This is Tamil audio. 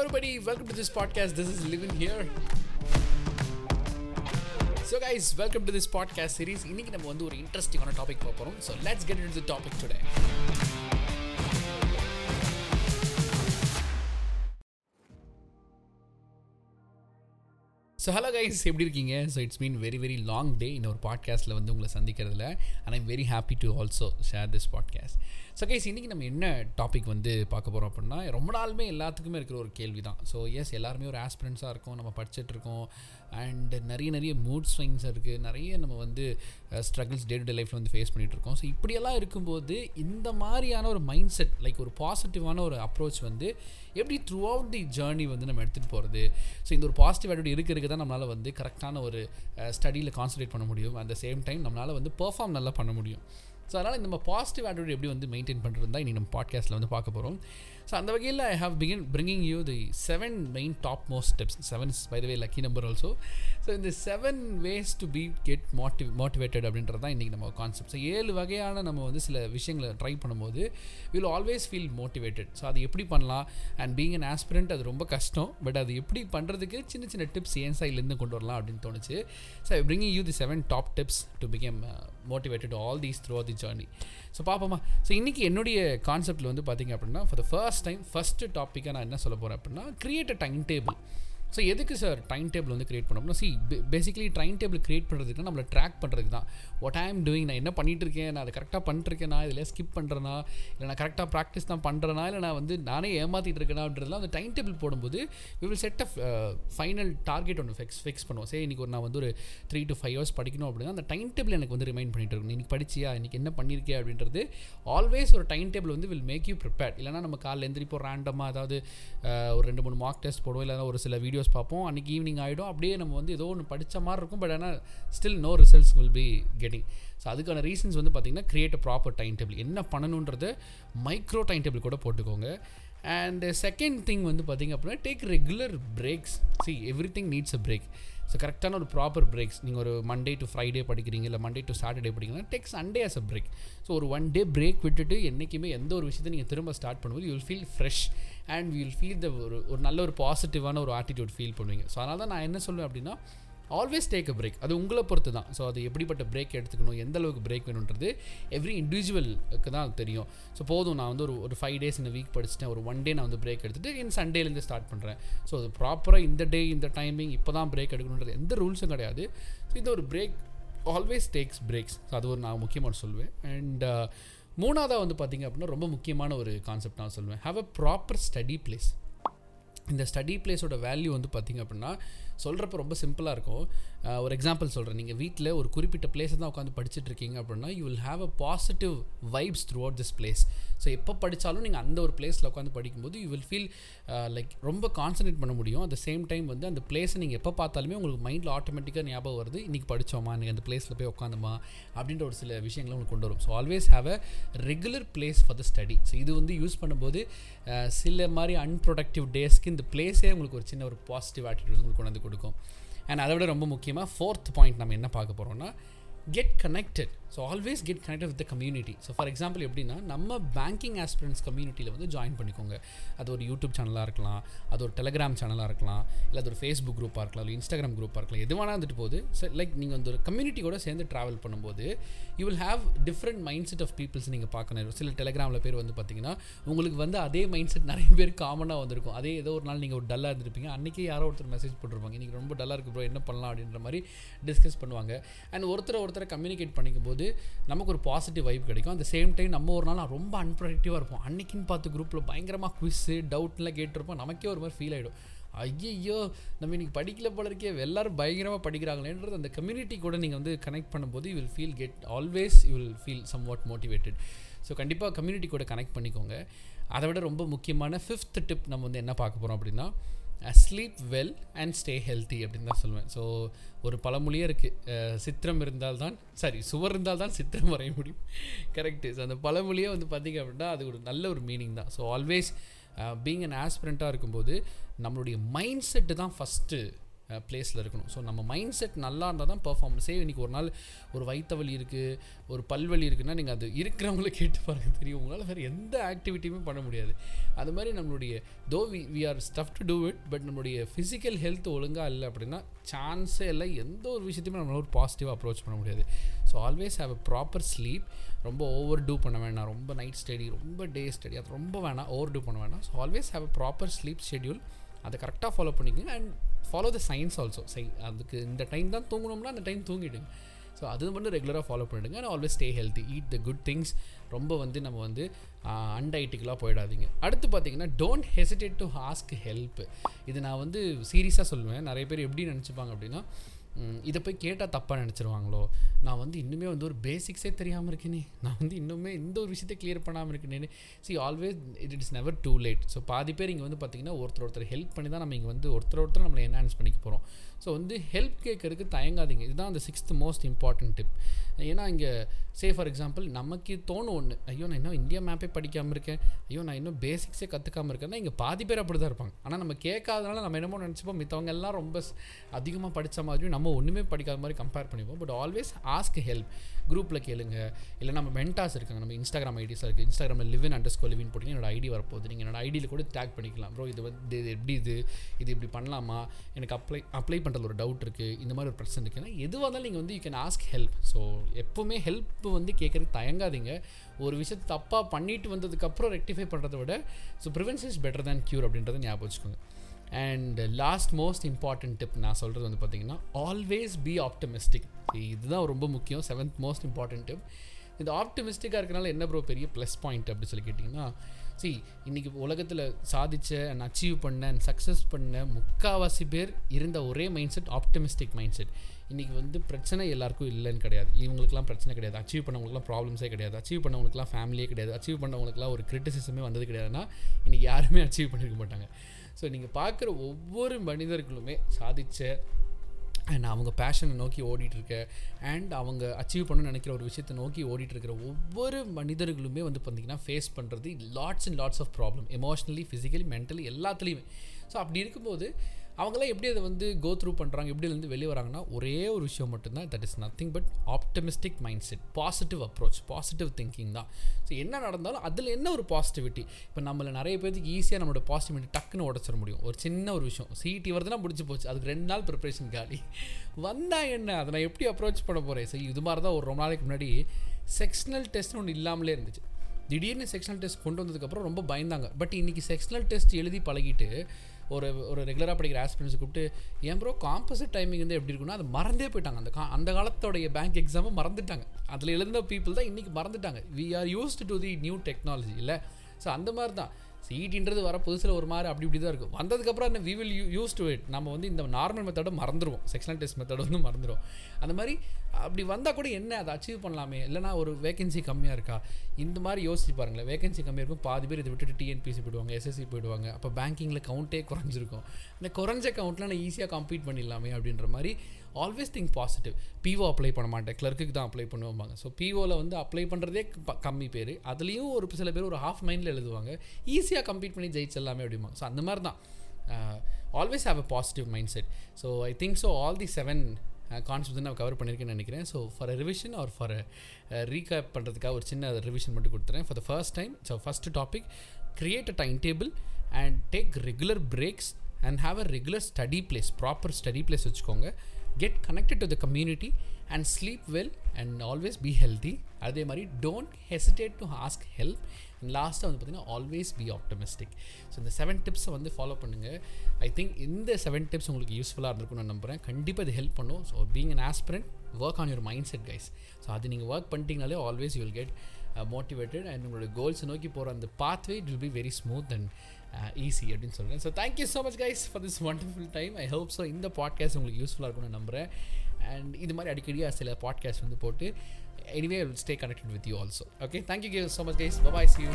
everybody, welcome to this podcast. This is Livin here. So guys welcome to this podcast series இன்னைக்கு நம்ம வந்து ஒரு இன்ட்ரெஸ்டிங்கான டாபிக் பார்க்க போகிறோம் so let's get in the topic today so hello guys எப்படி இருக்கீங்க? So it's mean very very long day இன்னொரு பாட்காஸ்ட்டில் வந்து உங்களை சந்திக்கிறதுல and I'm very happy to also share this podcast so guys இன்றைக்கி நம்ம என்ன டாபிக் வந்து பார்க்க போகிறோம் அப்படின்னா ரொம்ப நாளுமே எல்லாத்துக்குமே இருக்கிற ஒரு கேள்வி தான் ஸோ எஸ் எல்லாருமே ஒரு ஆஸ்பிரன்ஸாக இருக்கும் நம்ம படிச்சுட்டு இருக்கோம் அண்ட் நிறைய நிறைய மூட் ஸ்விங்ஸ் இருக்குது நிறைய நம்ம வந்து ஸ்ட்ரகிள்ஸ் டே டு டே லைஃப்பில் வந்து ஃபேஸ் பண்ணிகிட்டு இருக்கோம். ஸோ இப்படியெல்லாம் இருக்கும்போது இந்த மாதிரியான ஒரு மைண்ட் செட் லைக் ஒரு பாசிட்டிவான ஒரு அப்ரோச் வந்து எப்படி த்ரூ அவுட் தி ஜேர்னி வந்து நம்ம எடுத்துகிட்டு போகிறது ஸோ இந்த ஒரு பாசிட்டிவ் ஆட்டிடியூட் இருக்க இருக்க தான் நம்மளால் வந்து கரெக்டான ஒரு ஸ்டடியில் கான்சன்ட்ரேட் பண்ண முடியும். அட் த சேம் டைம் நம்மளால் வந்து பெர்ஃபார்ம் நல்லா பண்ண முடியும். ஸோ அதனால் நம்ம பாசிட்டிவ் ஆட்டிடியூட் எப்படி வந்து மெயின்டைன் பண்ணுறது தான் இனி நம்ம பாட்காஸ்ட்டில் வந்து பார்க்க போகிறோம் ஸோ அந்த வகையில் I have begin bringing you the seven main top most steps seven is by the way lucky number also so இந்த seven ways to be get motive motivated அப்படின்றது தான் இன்றைக்கி நம்ம கான்செப்ட் ஸோ ஏழு வகையான நம்ம வந்து சில விஷயங்களை ட்ரை பண்ணும்போது will always feel motivated so அது எப்படி பண்ணலாம்? அண்ட் பீங் அன் ஆஸ்பிரண்ட் அது ரொம்ப கஷ்டம். பட் அது எப்படி பண்ணுறதுக்கு சின்ன சின்ன டிப்ஸ் ஏன் சைட்லேருந்து கொண்டு வரலாம் அப்படின்னு தோணுச்சு. So I bringing you the seven top tips to become motivated all these through the journey so பார்ப்போமா ஸோ இன்றைக்கி என்னுடைய கான்செப்டில் வந்து பார்த்திங்க அப்படின்னா for the first time first டாப்பிக்காக நான் என்ன சொல்ல போகிறேன் அப்படின்னா create a time table so எதுக்கு சார் டைம் டேபிள் வந்து க்ரியேட் பண்ணோம்னா see basically time table create பண்ணுறதுக்கு நம்மளை ட்ராக் பண்ணுறதுக்கு தான் வாட் ஐ டூயிங் நான் என்ன பண்ணிட்டு இருக்கேன் நான் அதை கரெக்டாக பண்ணிட்டுருக்கேனா இதில் ஸ்கிப் பண்ணுறேனா இல்லை நான் கரெக்டாக ப்ராக்டிஸ் தான் பண்ணுறேனா இல்லை நான் வந்து நானே ஏமாற்றிட்டு இருக்கேனா அப்படின்றதுலாம் அந்த டைம் டேபிள் போடும்போது we will set a final target ஒன்று ஃபிக்ஸ் ஃபிக்ஸ் பண்ணுவோம். சரி இன்றைக்கி ஒரு நான் வந்து ஒரு த்ரீ டு ஃபைவ் ஹவர்ஸ் படிக்கணும் அப்படின்னா அந்த டைம் டேபிள் எனக்கு வந்து ரிமைண்ட் பண்ணிட்டு இருக்கணும். இன்றைக்கி படிச்சியா இன்றைக்கி என்ன பண்ணியிருக்கே அப்படின்றது ஆல்வேஸ் ஒரு டைம் டேபிள் வந்து வில் மேக் யூ ப்ரிப்பேர் இல்லைனா நம்ம காலையில் எந்திரிப்போம் ரேண்டமாக அதாவது uh, ஒரு ரெண்டு மூணு மார்க் டெஸ்ட் போடுவோம் இல்லைனா ஒரு சில வீடியோ வீடியோஸ் பார்ப்போம். அன்றைக்கி ஈவினிங் ஆகிடும் அப்படியே நம்ம வந்து ஏதோ ஒன்று படித்த மாதிரி இருக்கும். பட் ஆனால் still no results will be getting so அதுக்கான ரீசன்ஸ் வந்து பார்த்திங்கன்னா create a proper time table என்ன பண்ணணுன்றது மைக்ரோ டைம் டேபிள் கூட போட்டுக்கோங்க. அண்ட் செகண்ட் திங் வந்து பார்த்திங்க அப்படின்னா take regular breaks see every thing needs a break so கரெக்டான ஒரு ப்ராப்பர் பிரேக்ஸ் நீங்கள் ஒரு மண்டே டு ஃப்ரைடே படிக்கிறீங்க இல்லை Monday to Saturday படிக்கிறீங்கன்னா takes Sunday as a break so ஒரு ஒன் டே பிரேக் விட்டுட்டு என்றைக்குமே எந்த ஒரு விஷயத்தை நீங்கள் திரும்ப ஸ்டார்ட் பண்ணும்போது you will feel fresh and will feel the ஒரு ஒரு நல்ல ஒரு பாசிட்டிவான ஒரு ஆட்டிடியூட் ஃபீல் பண்ணுவீங்க. ஸோ அதனால் தான் நான் என்ன சொல்லுவேன் அப்படின்னா ஆல்வேஸ் டேக் அ பிரேக் அது உங்களை பொறுத்து தான் ஸோ அது எப்படிப்பட்ட பிரேக் எடுத்துக்கணும் எந்த அளவுக்கு பிரேக் வேணுன்றது எவ்ரி இண்டிவிஜுவலுக்கு தான் தெரியும். ஸோ போதும் நான் வந்து ஒரு ஒரு ஃபைவ் டேஸ் இந்த வீக் படிச்சுட்டேன். ஒரு ஒன் டே நான் வந்து பிரேக் எடுத்துகிட்டு இன் சண்டேலேருந்து ஸ்டார்ட் பண்ணுறேன் ஸோ அது ப்ராப்பராக இந்த டே இந்த டைமிங் இப்போ தான் பிரேக் எடுக்கணுன்றது எந்த ரூல்ஸும் கிடையாது. ஸோ இந்த ஒரு பிரேக் ஆல்வேஸ் டேக்ஸ் பிரேக்ஸ் அது ஒரு நான் முக்கியமாக சொல்லுவேன் அண்ட் uh, மூணாவதாக வந்து பார்த்திங்க அப்படின்னா ரொம்ப முக்கியமான ஒரு கான்செப்ட் நான் சொல்லுவேன் have a proper study place இந்த ஸ்டடி பிளேஸோட வேல்யூ வந்து பார்த்திங்க அப்படின்னா சொல்கிறப்ப ரொம்ப சிம்பிளாக இருக்கும். ஒரு எக்ஸாம்பிள் சொல்கிறேன் நீங்கள் வீட்டில் ஒரு குறிப்பிட்ட பிளேஸை தான் உட்காந்து படிச்சுட்டு இருக்கீங்க அப்படின்னா you will have a positive vibes throughout this place so எப்போ படித்தாலும் நீங்கள் அந்த ஒரு பிளேஸில் உட்காந்து படிக்கும்போது யூ வில் ஃபீல் லைக் ரொம்ப கான்சன்ட்ரேட் பண்ண முடியும். அட் த சேம் டைம் வந்து அந்த பிளேஸை நீங்கள் எப்போ பார்த்தாலுமே உங்களுக்கு மைண்டில் ஆட்டோமேட்டிக்காக ஞாபகம் வருது. இன்றைக்கி படித்தோமா நீங்கள் அந்த பிளேஸில் போய் உட்காந்துமா அப்படின்ற ஒரு சில விஷயங்களும் உங்களுக்கு கொண்டு வரும். So always have a regular place for the study so இது வந்து யூஸ் பண்ணும்போது சில மாதிரி அன்ப்ரொடக்டிவ் டேஸ்க்கு இந்த பிளேஸே உங்களுக்கு ஒரு சின்ன ஒரு பாசிட்டிவ் ஆட்டிடியூட் உங்களுக்கு கொண்டு வந்து கொடுக்கும். அண்ட் அதை விட ரொம்ப முக்கியமாக ஃபோர்த் பாயிண்ட் நம்ம என்ன பார்க்க போகிறோம்னா get connected so always get connected with the community so for example எப்படின்னா நம்ம பேங்கிங் ஆஸ்பிரன்ஸ் கம்யூனிட்டியில் வந்து ஜாயின் பண்ணிக்கோங்க. அது ஒரு யூடியூப் சேனலாக இருக்கலாம் அது ஒரு டெலகிராம் சேனலாக இருக்கலாம் இல்லை அது ஒரு ஃபேஸ்புக் குரூப்பாக இருக்கலாம் இல்லை இன்ஸ்டாகிராம் குரூப்பாக இருக்கலாம். எது இருந்துட்டு வந்துட்டு போகுது. ஸோ லைக் நீங்கள் வந்து ஒரு கம்யூனிட்டி கூட சேர்ந்து ட்ராவல் பண்ணும்போது you will have different mind set of peoples நீங்கள் பார்க்கணும் சில டெலகிராமில் பேர் வந்து பார்த்தீங்கன்னா உங்களுக்கு வந்து அதே மைண்ட் செட் நிறைய பேர் காமனாக வந்திருக்கும். அதே ஏதோ ஒரு நாள் நீங்கள் ஒரு டல்லாக இருந்திருப்பீங்க. அன்றைக்கே யாரோ ஒருத்தர் மெசேஜ் போட்டிருப்பாங்க. இன்றைக்கி ரொம்ப டல்லாக இருக்குது ப்ரோ என்ன பண்ணலாம்? அப்படின்ற மாதிரி டிஸ்கஸ் பண்ணுவாங்க. அண்ட் ஒருத்தர் ஒருத்தரை கம்யூனிகேட் பண்ணிக்கும் போது வந்து நமக்கு ஒரு பாசிட்டிவ் வைப் கிடைக்கும். அந்த சேம் டைம் நம்ம ஒரு நாள் ரொம்ப அன்ப்ரொடக்டிவாக இருப்போம். அன்னைக்குன்னு பார்த்து குரூப்பில் பயங்கரமாக குவிஸ்ஸு டவுட்லாம் கேட்டிருப்போம். நமக்கே ஒரு மாதிரி ஃபீல் ஆகிடும் ஐயோ நம்ம இன்றைக்கி படிக்கல போல இருக்கே. எல்லாரும் பயங்கரமாக படிக்கிறாங்களேன்றது அந்த கம்யூனிட்டி கூட நீங்கள் வந்து கனெக்ட் பண்ணும்போது you will feel get always you will feel somewhat motivated so கண்டிப்பாக கம்யூனிட்டி கூட கனெக்ட் பண்ணிக்கோங்க. அதை விட ரொம்ப முக்கியமான ஃபிஃப்த் டிப் நம்ம வந்து என்ன பார்க்க போகிறோம் அப்படின்னா sleep well and stay healthy அப்படின்னு தான் சொல்லுவேன் ஸோ ஒரு பழமொழியே இருக்குது uh, சித்திரம் இருந்தால் தான் சாரி சுவர் இருந்தால் தான் சித்திரம் வரைய முடியும். கரெக்டு ஸோ அந்த பழமொழியே வந்து பார்த்திங்க அப்படின்னா அது ஒரு நல்ல ஒரு மீனிங் தான். ஸோ ஆல்வேஸ் பீங் அன் ஆஸ்பிரண்ட்டாக இருக்கும்போது நம்மளுடைய மைண்ட் செட்டு தான் ஃபஸ்ட்டு பிளேஸில் இருக்கணும். ஸோ நம்ம மைண்ட் செட் நல்லா இருந்தால் தான் பர்ஃபார்மன்ஸே இன்றைக்கி ஒரு நாள் ஒரு வயிற்று வலி இருக்குது ஒரு பல்வலி இருக்குன்னா நீங்கள் அது இருக்கிறவங்கள கேட்டு பாருங்கள் தெரியும். உங்களால் வேறு எந்த ஆக்டிவிட்டியுமே பண்ண முடியாது. அது மாதிரி நம்மளுடைய though we we are stuff to do it but நம்மளுடைய ஃபிசிக்கல் ஹெல்த் ஒழுங்காக இல்லை அப்படின்னா சான்ஸே இல்லை எந்த ஒரு விஷயத்தையுமே நம்மளால் ஒரு பாசிட்டிவாக அப்ரோச் பண்ண முடியாது. So always have a proper sleep ரொம்ப ஓவர் டூ பண்ண வேணாம். ரொம்ப நைட் ஸ்டடி ரொம்ப டே ஸ்டடி அது ரொம்ப வேணாம். ஓவர் டூ பண்ண வேணாம். So always have a proper sleep schedule அதை கரெக்டாக ஃபாலோ பண்ணிக்கோங்க and follow the science also சை அதுக்கு இந்த டைம் தான் தூங்கணும்னா அந்த டைம் தூங்கிடுங்க. ஸோ அது மட்டும் ரெகுலராக ஃபாலோ பண்ணிடுங்க and always stay healthy eat the good things ரொம்ப வந்து நம்ம வந்து அன்டைட்டுக்கெலாம் போயிடாதீங்க. அடுத்து பார்த்தீங்கன்னா don't hesitate to ask help இது நான் வந்து சீரியஸாக சொல்லுவேன். நிறைய பேர் எப்படி நினச்சிப்பாங்க அப்படின்னா இதை போய் கேட்டால் தப்பாக நினச்சிருவாங்களோ? நான் வந்து இன்னுமே வந்து ஒரு பேசிக்ஸே தெரியாமல் இருக்கேனே. நான் வந்து இன்னுமே இந்த ஒரு விஷயத்தை கிளியர் பண்ணாமல் இருக்கேனே see always it it's never too late so பாதி பேர் இங்கே வந்து பார்த்திங்கன்னா ஒருத்தர் ஒருத்தர் ஹெல்ப் பண்ணி தான் நம்ம இங்கே வந்து ஒருத்தர் ஒருத்தர் நம்மளை என்ஹான்ஸ் பண்ணிக்க போகிறோம் ஸோ வந்து ஹெல்ப் கேட்கறதுக்கு தயங்காதீங்க. இதுதான் அந்த சிக்ஸ்த் மோஸ்ட் இம்பார்ட்டன்ட் டிப் ஏன்னா இங்கே சே ஃபார் எக்ஸாம்பிள் நமக்கு தோணும் ஒன்று ஐயோ நான் இன்னும் இந்தியா மேப்பே படிக்காமல் இருக்கேன். ஐயோ நான் இன்னும் பேசிக்ஸே கற்றுக்காமல் இருக்கேன்னா இங்கே பாதி பேர் அப்படி தான் இருப்பாங்க. ஆனால் நம்ம கேட்காதனால நம்ம என்னமோ நினச்சிப்போம். மித்தவங்க எல்லாம் ரொம்ப அதிகமாக படித்த மாதிரியும் நம்ம ஒன்றுமே படிக்காத மாதிரி கம்பேர் பண்ணிப்போம். பட் ஆல்வேஸ் ஆஸ்க் ஹெல்ப் குரூப்பில் கேளுங்க. இல்லை நம்ம மென்டாஸ் இருக்காங்க. நம்ம இன்ஸ்டாகிராம் ஐடிஸ் இருக்குது இன்ஸ்டாகிராமில் லிவின் அண்டர் ஸ்கோல் லிவின் போட்டிங்கன்னா என்னோட ஐடி வரப்போகுது. நீங்கள் என்னோட ஐடியில் கூட டேக் பண்ணிக்கலாம். ப்ரோ இது வந்து இது எப்படி இது? இது இப்படி பண்ணலாமா? எனக்கு அப்ளை அப்ளை பண்ணுறது ஒரு டவுட் இருக்குது இந்த மாதிரி ஒரு பிரச்சனை இருக்குன்னா எதுவாக இருந்தாலும் நீங்கள் வந்து you can ask help so எப்போவுமே ஹெல்ப் வந்து கேட்குறது தயங்காதீங்க. ஒரு விஷயத்தை தப்பாக பண்ணிட்டு வந்ததுக்கப்புறம் ரெக்டிஃபை பண்ணுறத விட so prevention is better than cure அப்படின்றத ஞாபகம் வச்சுக்கோங்க. And last most important tip நான் சொல்கிறது வந்து பார்த்தீங்கன்னா ஆல்வேஸ் பி ஆப்டமிஸ்டிக் இதுதான் ரொம்ப முக்கியம் செவன்த் மோஸ்ட் இம்பார்ட்டன்ட் டிப் இந்த ஆப்டமிஸ்டிக்காக இருக்கனால என்ன ப்ரோ பெரிய ப்ளஸ் பாயிண்ட் அப்படி சொல்லி கேட்டிங்கன்னா சி இன்றைக்கி உலகத்தில் சாதித்த அண்ட் அச்சீவ் பண்ண அண்ட் சக்ஸஸ் பண்ண முக்கால்வாசி பேர் இருந்த ஒரே mind set optimistic mind set இன்றைக்கி வந்து பிரச்சனை எல்லாருக்கும் இல்லைன்னு கிடையாது. இவங்களுக்குலாம் பிரச்சனை கிடையாது. அச்சீவ் பண்ணவங்களுக்குலாம் ப்ராப்ளம்ஸே கிடையாது. அச்சீவ் பண்ணவங்களுக்குலாம் ஃபேமிலியே கிடையாது. அச்சீவ் பண்ணவங்களுக்குலாம் ஒரு கிரிட்டிசிசமே வந்தது கிடையாதுன்னா இன்றைக்கி யாருமே அச்சீவ் பண்ணியிருக்க மாட்டாங்க. ஸோ நீங்கள் பார்க்குற ஒவ்வொரு மனிதர்களுமே சாதித்த அண்ட் அவங்க பேஷனை நோக்கி ஓடிட்டுருக்க அண்ட் அவங்க அச்சீவ் பண்ண நினைக்கிற ஒரு விஷயத்தை நோக்கி ஓடிட்டுருக்கிற ஒவ்வொரு மனிதர்களுமே வந்து பார்த்திங்கன்னா ஃபேஸ் பண்ணுறது lots and lots of problem emotionally physically mentally எல்லாத்துலேயுமே. ஸோ அப்படி இருக்கும்போது அவங்களாம் எப்படி அதை வந்து கோ த்ரூ பண்ணுறாங்க எப்படி வந்து வெளியே வராங்கன்னா ஒரே ஒரு விஷயம் மட்டும்தான். That is nothing but optimistic mind set positive approach positive thinking தான். ஸோ என்ன நடந்தாலும் அதில் என்ன ஒரு பாசிட்டிவிட்டி இப்போ நம்மளை நிறைய பேருக்கு ஈஸியாக நம்மளோட பாசிட்டிவிட்டி டக்குன்னு உடச்சிட முடியும். ஒரு சின்ன ஒரு விஷயம். சிஇடி வருதுன்னா முடிச்சு போச்சு. அதுக்கு ரெண்டு நாள் ப்ரிப்பரேஷன் காலி. வந்தால் என்ன? அதை நான் எப்படி அப்ரோச் பண்ண போகிறேன் சரி இது மாதிரி தான் ஒரு ரொம்ப நாளைக்கு முன்னாடி செக்ஷனல் டெஸ்ட்னு ஒன்று இல்லாமலே இருந்துச்சு. திடீர்னு செக்ஷனல் டெஸ்ட் கொண்டு வந்ததுக்கப்புறம் ரொம்ப பயந்தாங்க. பட் இன்றைக்கி செக்ஷனல் டெஸ்ட் எழுதி பழகிட்டு ஒரு ஒரு ரெகுலராக படிக்கிற ஆஸ்பிரன்ஸ் கூப்பிட்டு ஏன் ப்ரோ காம்போசிட் டைமிங் வந்து எப்படி இருக்குன்னா அது மறந்தே போயிட்டாங்க. அந்த கா அந்த காலத்தோடைய பேங்க் எக்ஸாமை மறந்துட்டாங்க. அதில் எழுந்த பீப்புள் தான் இன்றைக்கி மறந்துட்டாங்க. We are used to the new technology இல்லை ஸோ அந்த மாதிரி தான் சிஇடின்றது வர புதுசில் ஒரு மாதிரி அப்படி இப்படி தான் இருக்கும். வந்ததுக்கப்புறம் என்ன we will you use to it நம்ம வந்து இந்த நார்மல் மெத்தடை மறந்துடுவோம் செக்ஷனல் டெஸ்ட் மெத்தட் வந்து மறந்துடும் அந்த மாதிரி அப்படி வந்தால் கூட என்ன அதை அச்சீவ் பண்ணலாமே? இல்லைனா ஒரு வேகன்சி கம்மியாக இருக்கா? இந்த மாதிரி யோசிச்சு பாருங்களேன். வேகன்சி கம்மியாக இருக்கும். பாதி பேர் இதை விட்டுட்டு டிஎன்பிசி போயிடுவாங்க எஸ்எஸ்சி போயிடுவாங்க. அப்போ பேங்கிங்கில் கவுண்ட்டே குறைஞ்சிருக்கும். இந்த குறைஞ்ச கவுண்ட்டில் நான் ஈஸியாக கம்ப்ளீட் பண்ணிடலாமே அப்படின்ற மாதிரி always think positive PO apply பண்ண மாட்டேன். கிளர்க்குக்கு தான் அப்ளை பண்ணுவாங்க. ஸோ பிஓவில் வந்து அப்ளை பண்ணுறதே கம்மி பேர். அதுலேயும் ஒரு சில பேர் ஒரு ஹாஃப் மைண்டில் எழுதுவாங்க. ஈஸியாக கம்ப்ளீட் பண்ணி ஜெயிச்சிடலாமே அப்படிமா ஸோ அந்த மாதிரி தான் always have a positive mind set so I think so all the seven concept நான் கவர் பண்ணியிருக்கேன்னு நினைக்கிறேன். So for revision or for recap பண்ணுறதுக்காக ஒரு சின்ன ரிவிஷன் மட்டும் கொடுத்துறேன். For the first time so first topic create a time table and take regular breaks and have a regular study place proper study place வச்சுக்கோங்க. Get connected to the community and sleep well and always be healthy அதே மாதிரி don't hesitate to ask help and லாஸ்ட்டாக வந்து பார்த்திங்கன்னா ஆல்வேஸ் பி ஆப்டமிஸ்டிக் ஸோ இந்த செவன் டிப்ஸை வந்து ஃபாலோ பண்ணுங்கள் ஐ திங்க் இந்த செவன் டிப்ஸ் உங்களுக்கு யூஸ்ஃபுல்லாக இருந்திருக்கும்னு நான் நம்புகிறேன் கண்டிப்பாக இது ஹெல்ப் பண்ணும். So being an aspirant work on your mind set guys so அது நீங்கள் work பண்ணிட்டீங்கனாலே always you will get motivated and உங்களோட கோல்ஸை நோக்கி போகிற அந்த pathway it will be very smooth and easy அப்படின்னு சொல்கிறேன் so thank you so much guys for this wonderful time I hope so இந்த பாட்காஸ்ட் உங்களுக்கு யூஸ்ஃபுல்லாக இருக்கும்னு நம்புகிறேன் அண்ட் இது மாதிரி அடிக்கடியாக சில பாட்காஸ்ட் வந்து போட்டு anyway stay connected with you also okay thank you so much guys bye bye see you